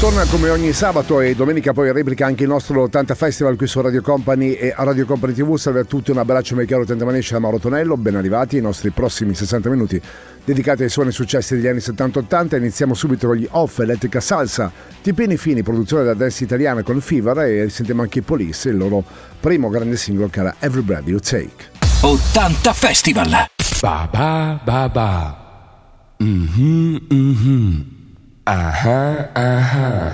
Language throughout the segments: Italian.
Ritorna come ogni sabato e domenica poi replica anche il nostro 80 Festival qui su Radio Company e a Radio Company TV. Salve a tutti, un abbraccio mai caro Tentamanesce da Mauro Tonello, ben arrivati ai nostri prossimi 60 minuti dedicati ai suoni successi degli anni 70-80. Iniziamo subito con gli Off Elettrica Salsa, Tipini Fini, produzione da dance italiana con Fever e sentiamo anche i Police, il loro primo grande singolo che era Every Breath You Take. 80 Festival. Ba ba ba ba. Mhm mhm. Aha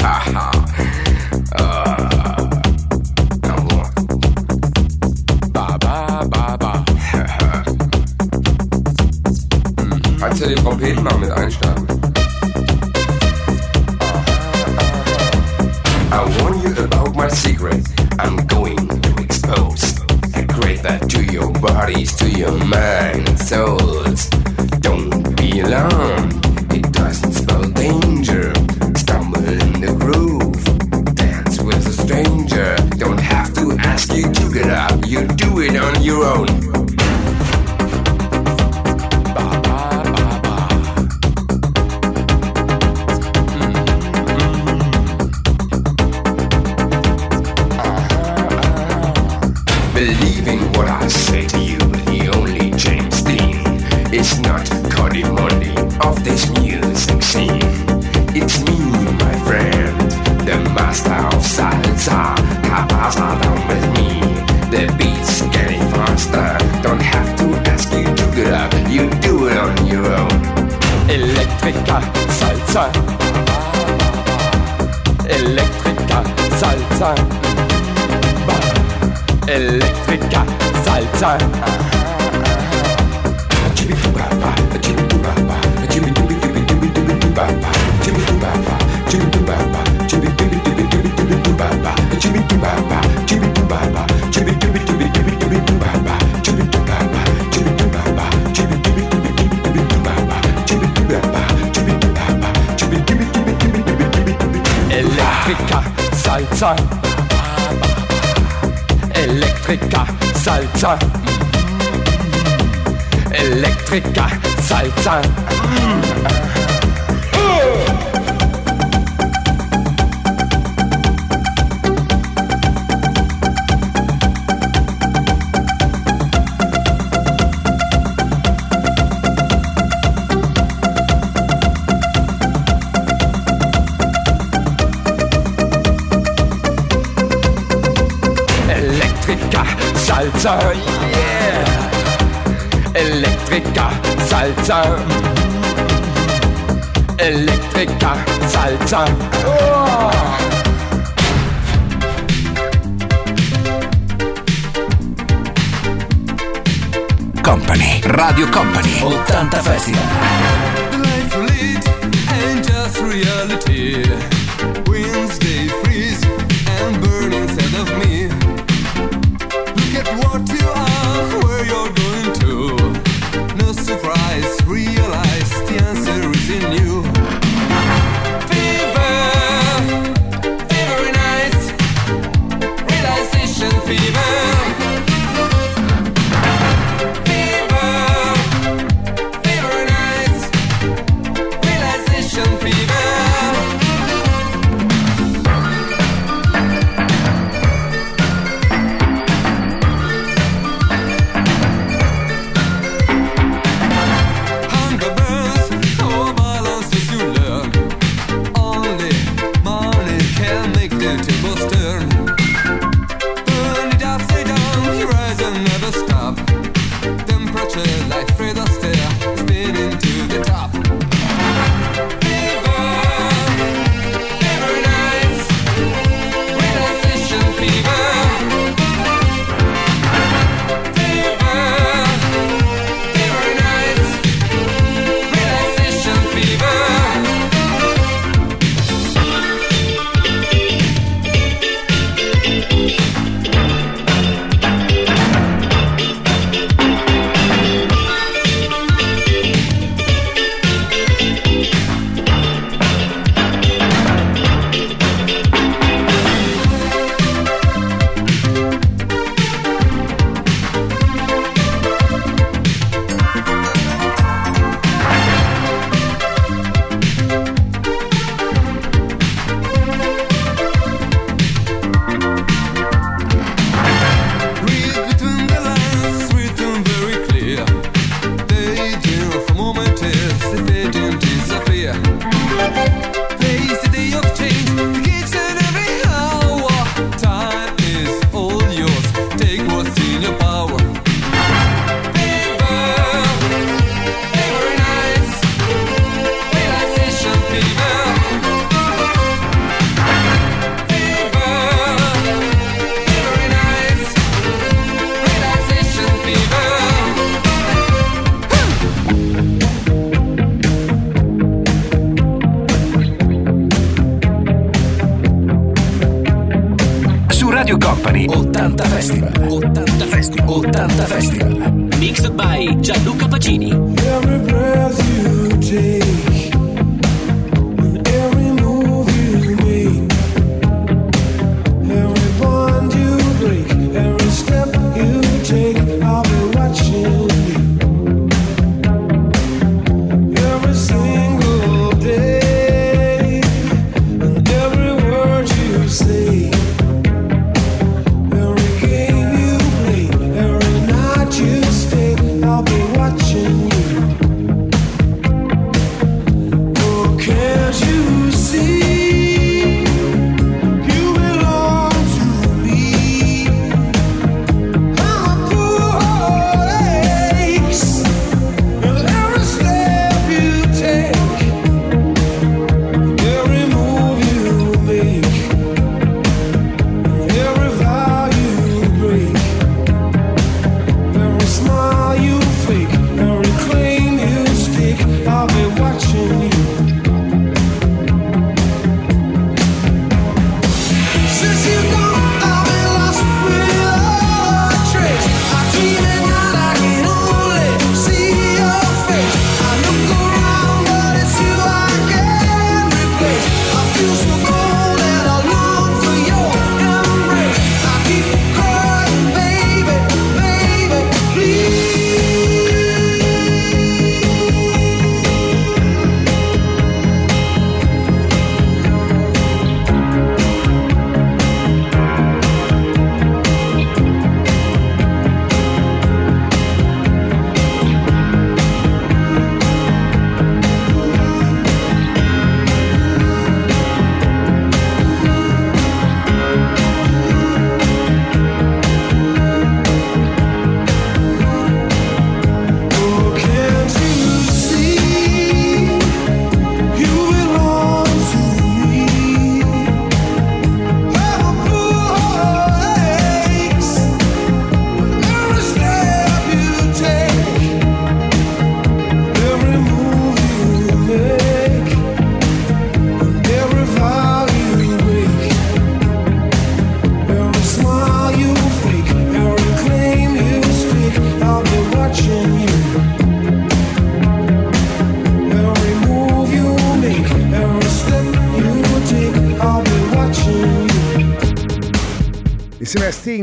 aha. Ba ba ba ba. Kannst du den Trompeten mal mit einstarten? I warn you about my secret. I'm going bodies, to your mind and souls. Salsa. Mm-hmm. Electrica salsa. Mm-hmm. Electrica salsa. Mm-hmm. Salsa. Yeah. Electrica salsa. Electrica salsa. Oh. Company. Radio Company. 80 Festival. Life and just reality.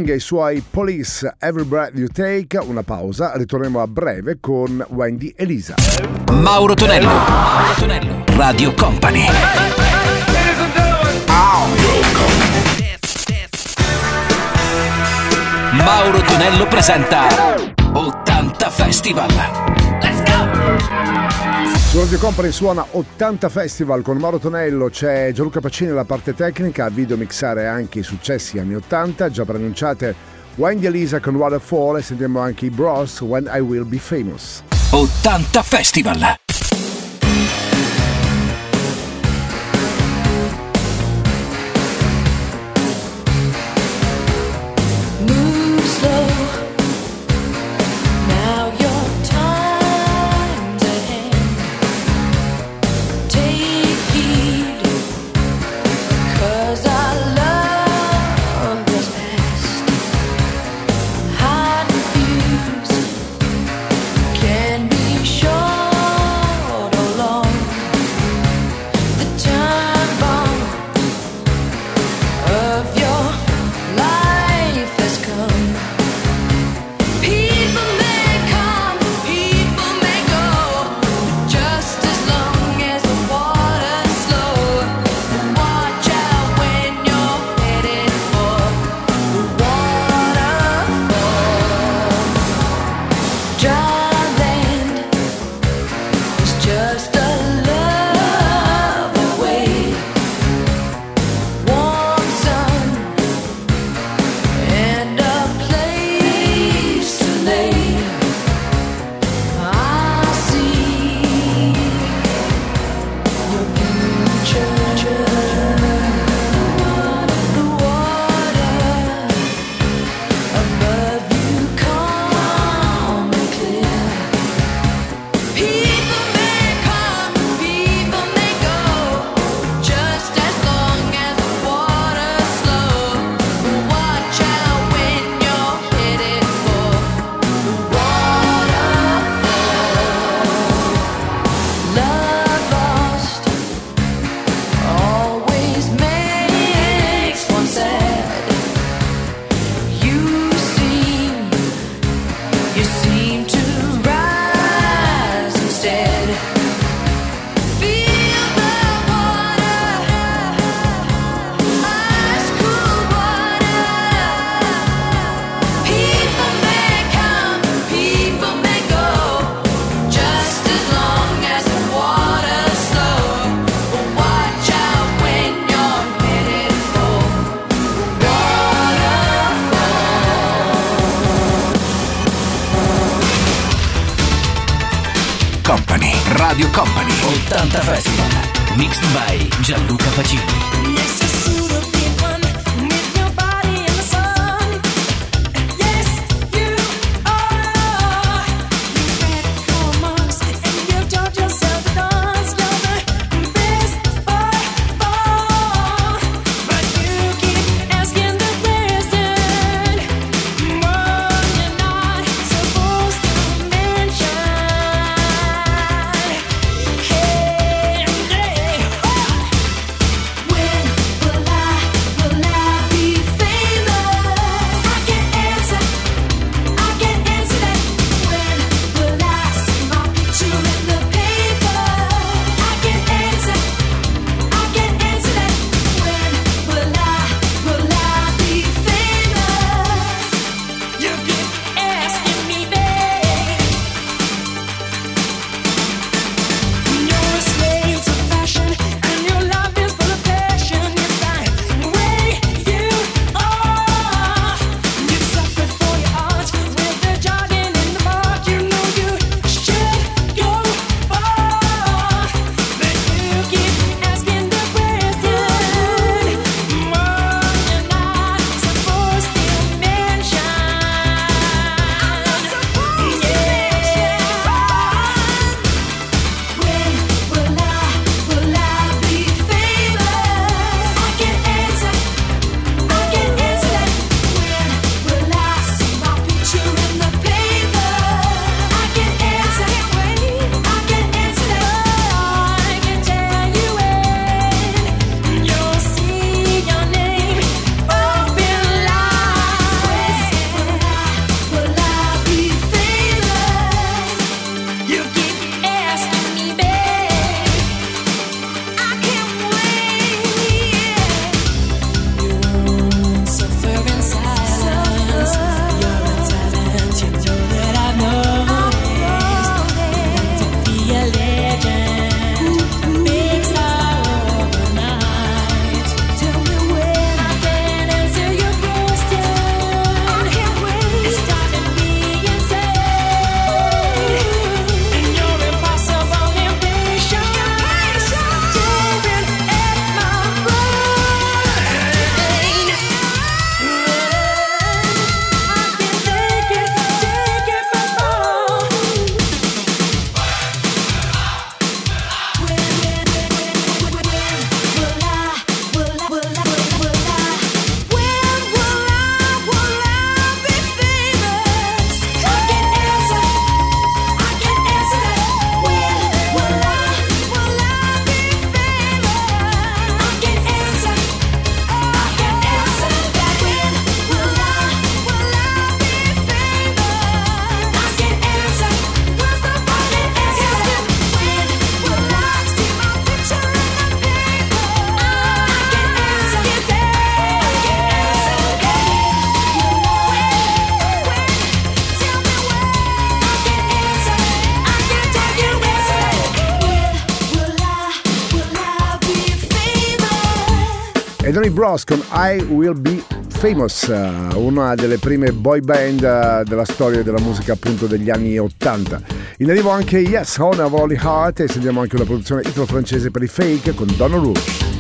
King e i suoi Police Every Breath You Take. Una pausa, ritorniamo a breve con Wendy e Lisa. Mauro Tonello, Mauro Tonello, Radio Company. Mauro Tonello presenta 80 Festival. Let's go! Su Radio Company suona 80 Festival con Mauro Tonello, c'è Gianluca Pacini alla parte tecnica, a video mixare anche i successi anni 80, già pronunciate Wendy Elisa con Waterfall e sentiamo anche i Bros When I Will Be Famous. 80 Festival! Mixed by Gianluca Pacini. Donny Bros con I Will Be Famous, eh, una delle prime boy band eh, della storia della musica appunto degli anni 80. In arrivo anche Yes, Honor of Holy Heart e sentiamo anche una produzione italo-francese per i fake con Donna Rouge.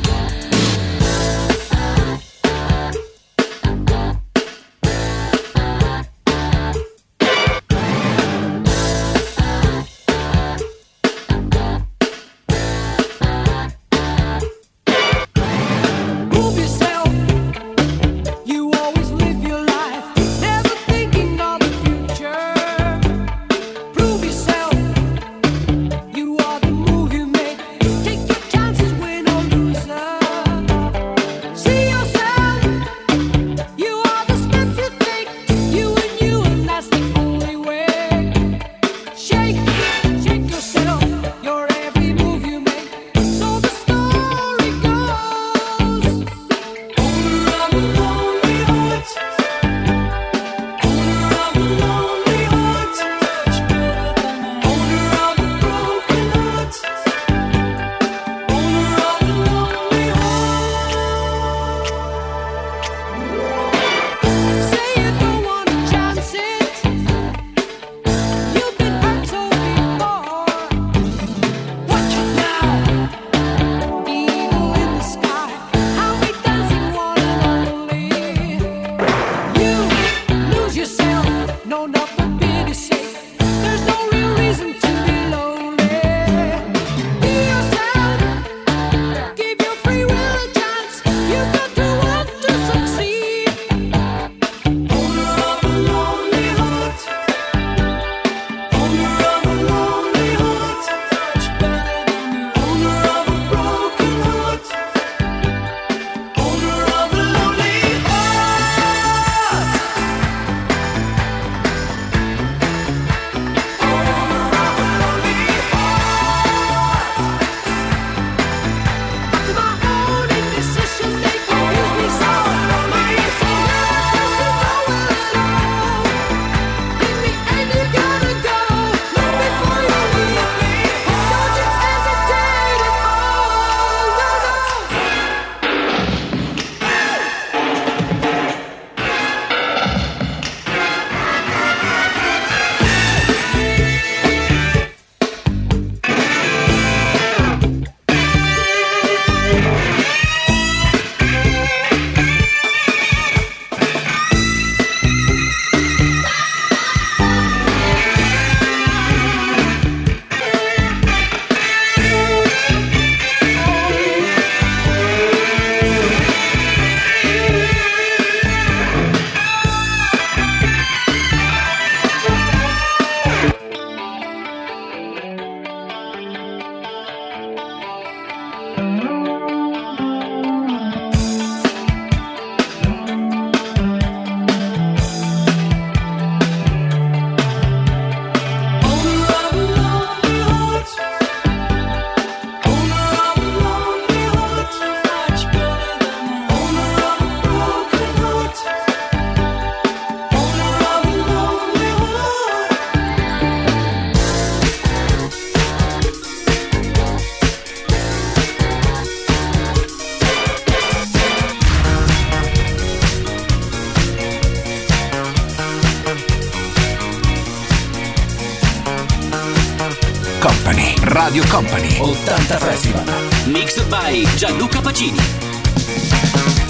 Radio Company. 80 Festival. Mixed by Gianluca Pacini.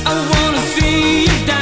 I wanna see you down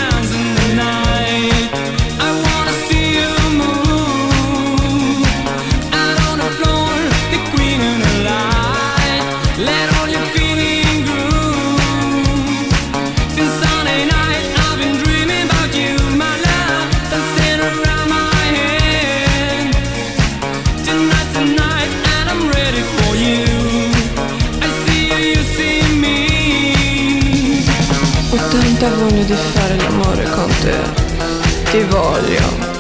veramente ha voglia di fare l'amore con te. Ti voglio.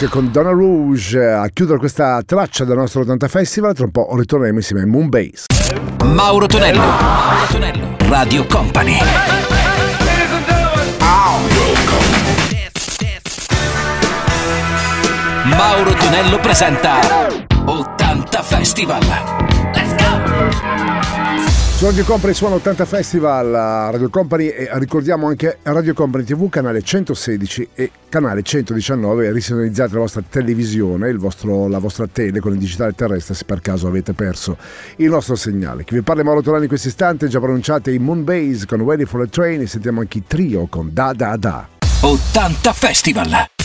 Rock con Donna Rouge eh, a chiudere questa traccia del nostro 80 Festival. Tra un po' ritorneremo insieme a Moonbase. Mauro Tonello, Mauro Tonello, Radio Company. Mauro Tonello presenta 80 Festival. Su Radio Company suono 80 Festival, Radio Company e ricordiamo anche Radio Company TV, canale 116 e canale 119, risintonizzate la vostra televisione, vostro, la vostra tele con il digitale terrestre se per caso avete perso il nostro segnale. Chi vi parla è Mauro Torani in questo istante, già pronunciate i Moonbase con Waiting for a Train e sentiamo anche i trio con Da Da Da. 80 Festival!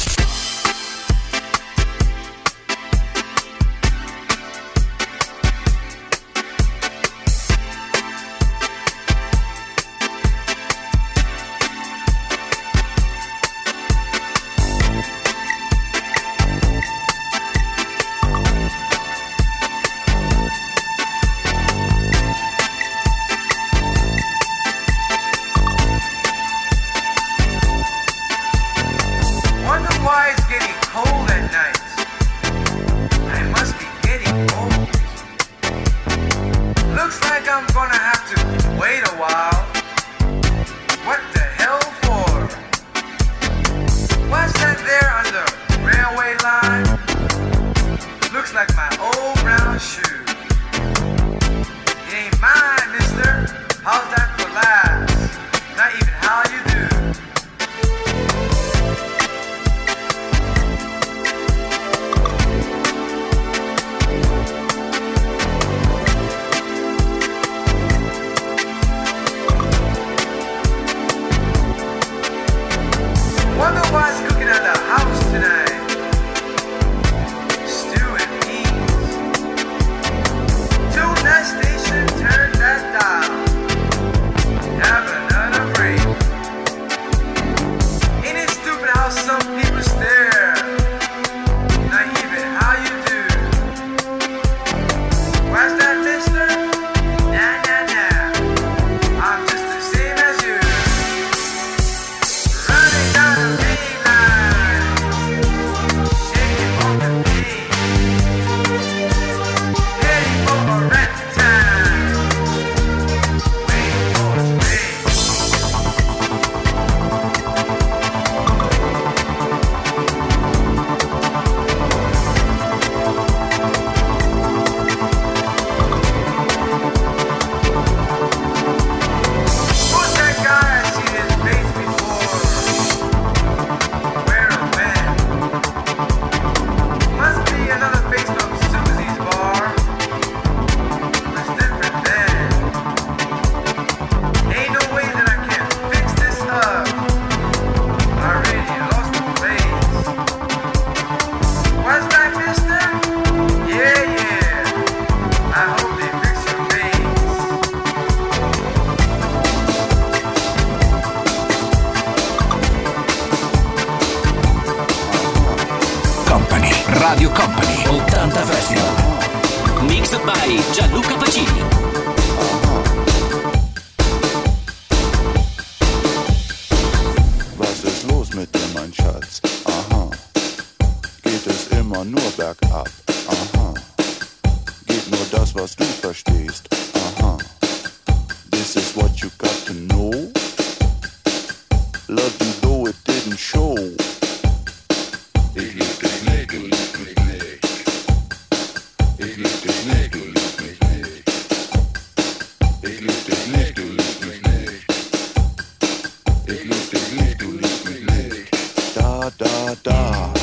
da da da.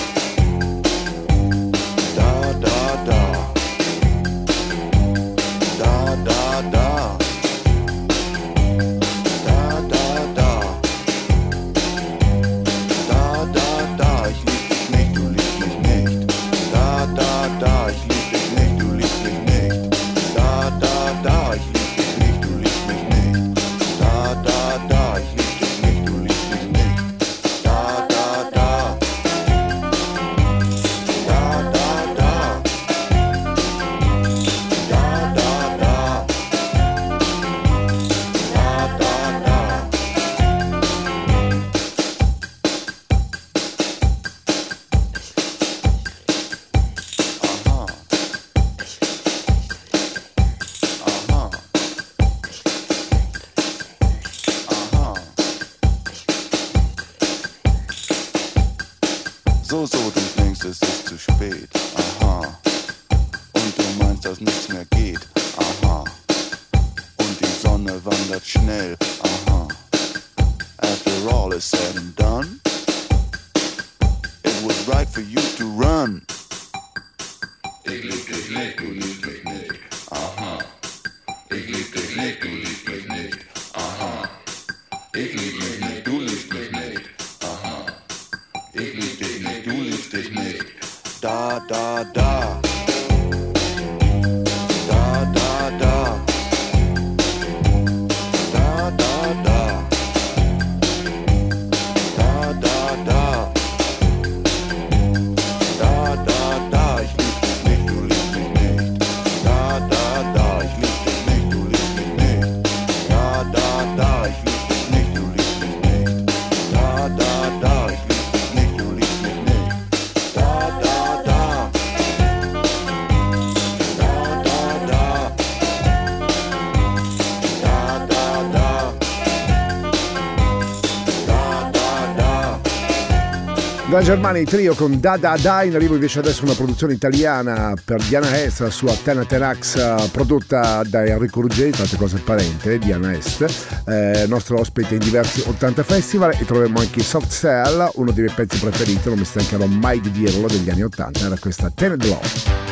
Da da da. one. Dalla Germania in trio con Da Da Da, in arrivo invece adesso una produzione italiana per Diana Est, la sua Tena Tenax eh, prodotta da Enrico Ruggeri, tante cose parente, Diana Est, eh, nostro ospite in diversi 80 festival e troviamo anche Soft Cell, uno dei miei pezzi preferiti, non mi stancherò mai di dirlo, degli anni 80, era questa Tena Love.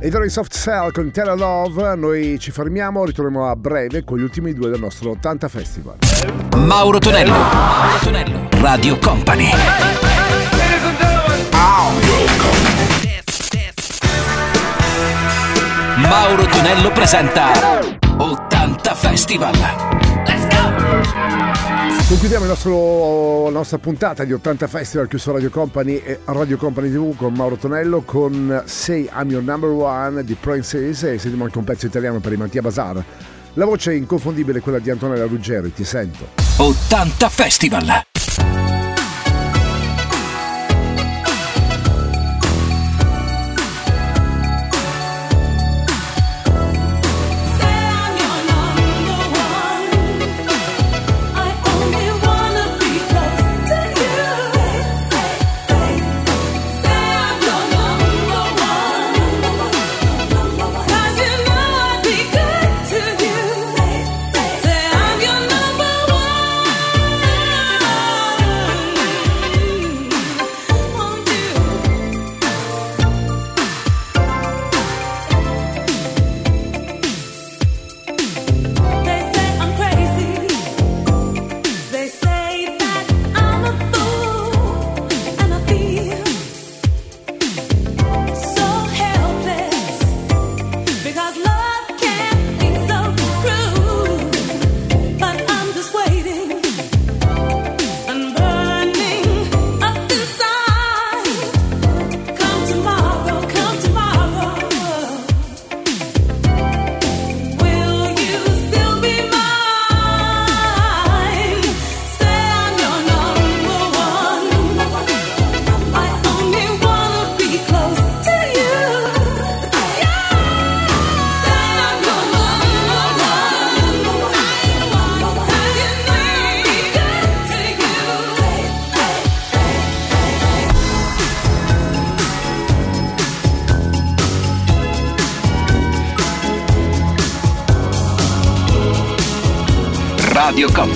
E tra i soft cell con Terra Love noi ci fermiamo, ritorniamo a breve con gli ultimi due del nostro 80 Festival. Mauro Tonello, Mauro Tonello, Radio Company. Mauro Tonello presenta 80 Festival. Concludiamo nostro, la nostra puntata di 80 Festival qui su Radio Company e Radio Company TV con Mauro Tonello con Say I'm Your Number One di Princess e sentiamo anche un pezzo italiano per i Mattia Bazar. La voce è inconfondibile quella di Antonella Ruggeri, ti sento. 80 Festival!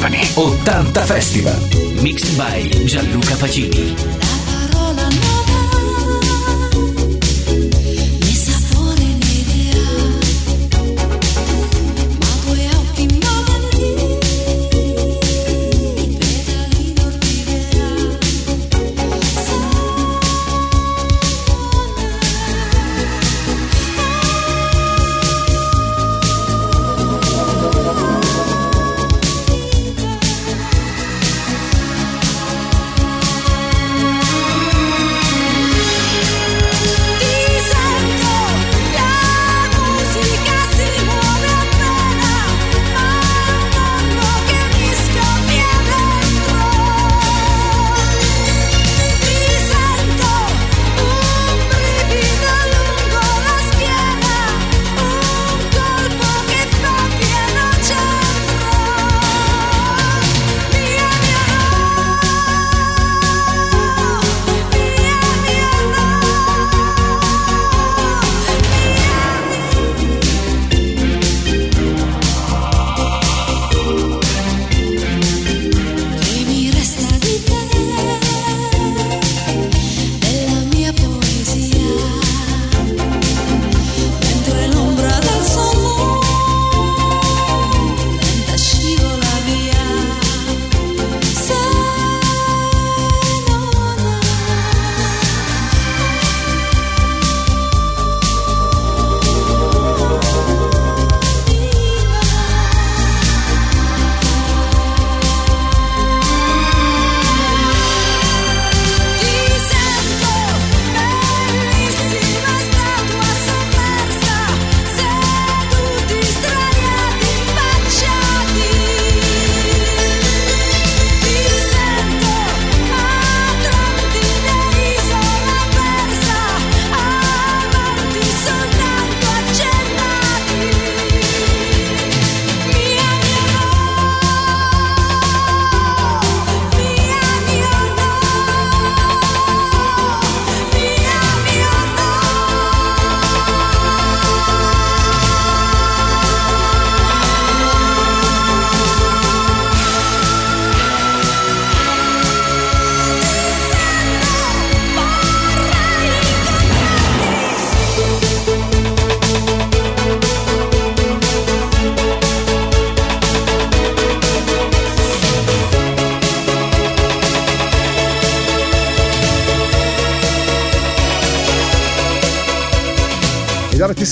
Stefani. 80 Festival. Mixed by Gianluca Pacini.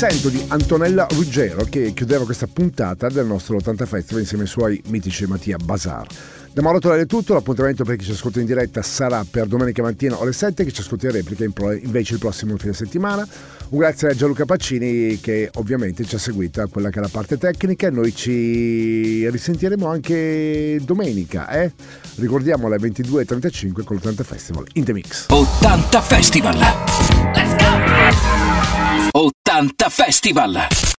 Sento di Antonella Ruggero che chiudeva questa puntata del nostro 80 Festival insieme ai suoi mitici Mattia Bazar. Da Mauro Tonello è tutto, l'appuntamento per chi ci ascolta in diretta sarà per domenica mattina alle 7, chi ci ascolta in replica invece il prossimo fine settimana. Un grazie a Gianluca Pacini che ovviamente ci ha seguito a quella che è la parte tecnica e noi ci risentiremo anche domenica, eh? Ricordiamo alle 22.35 con l'80 Festival in The Mix. 80 Festival. Let's go! 80 Festival.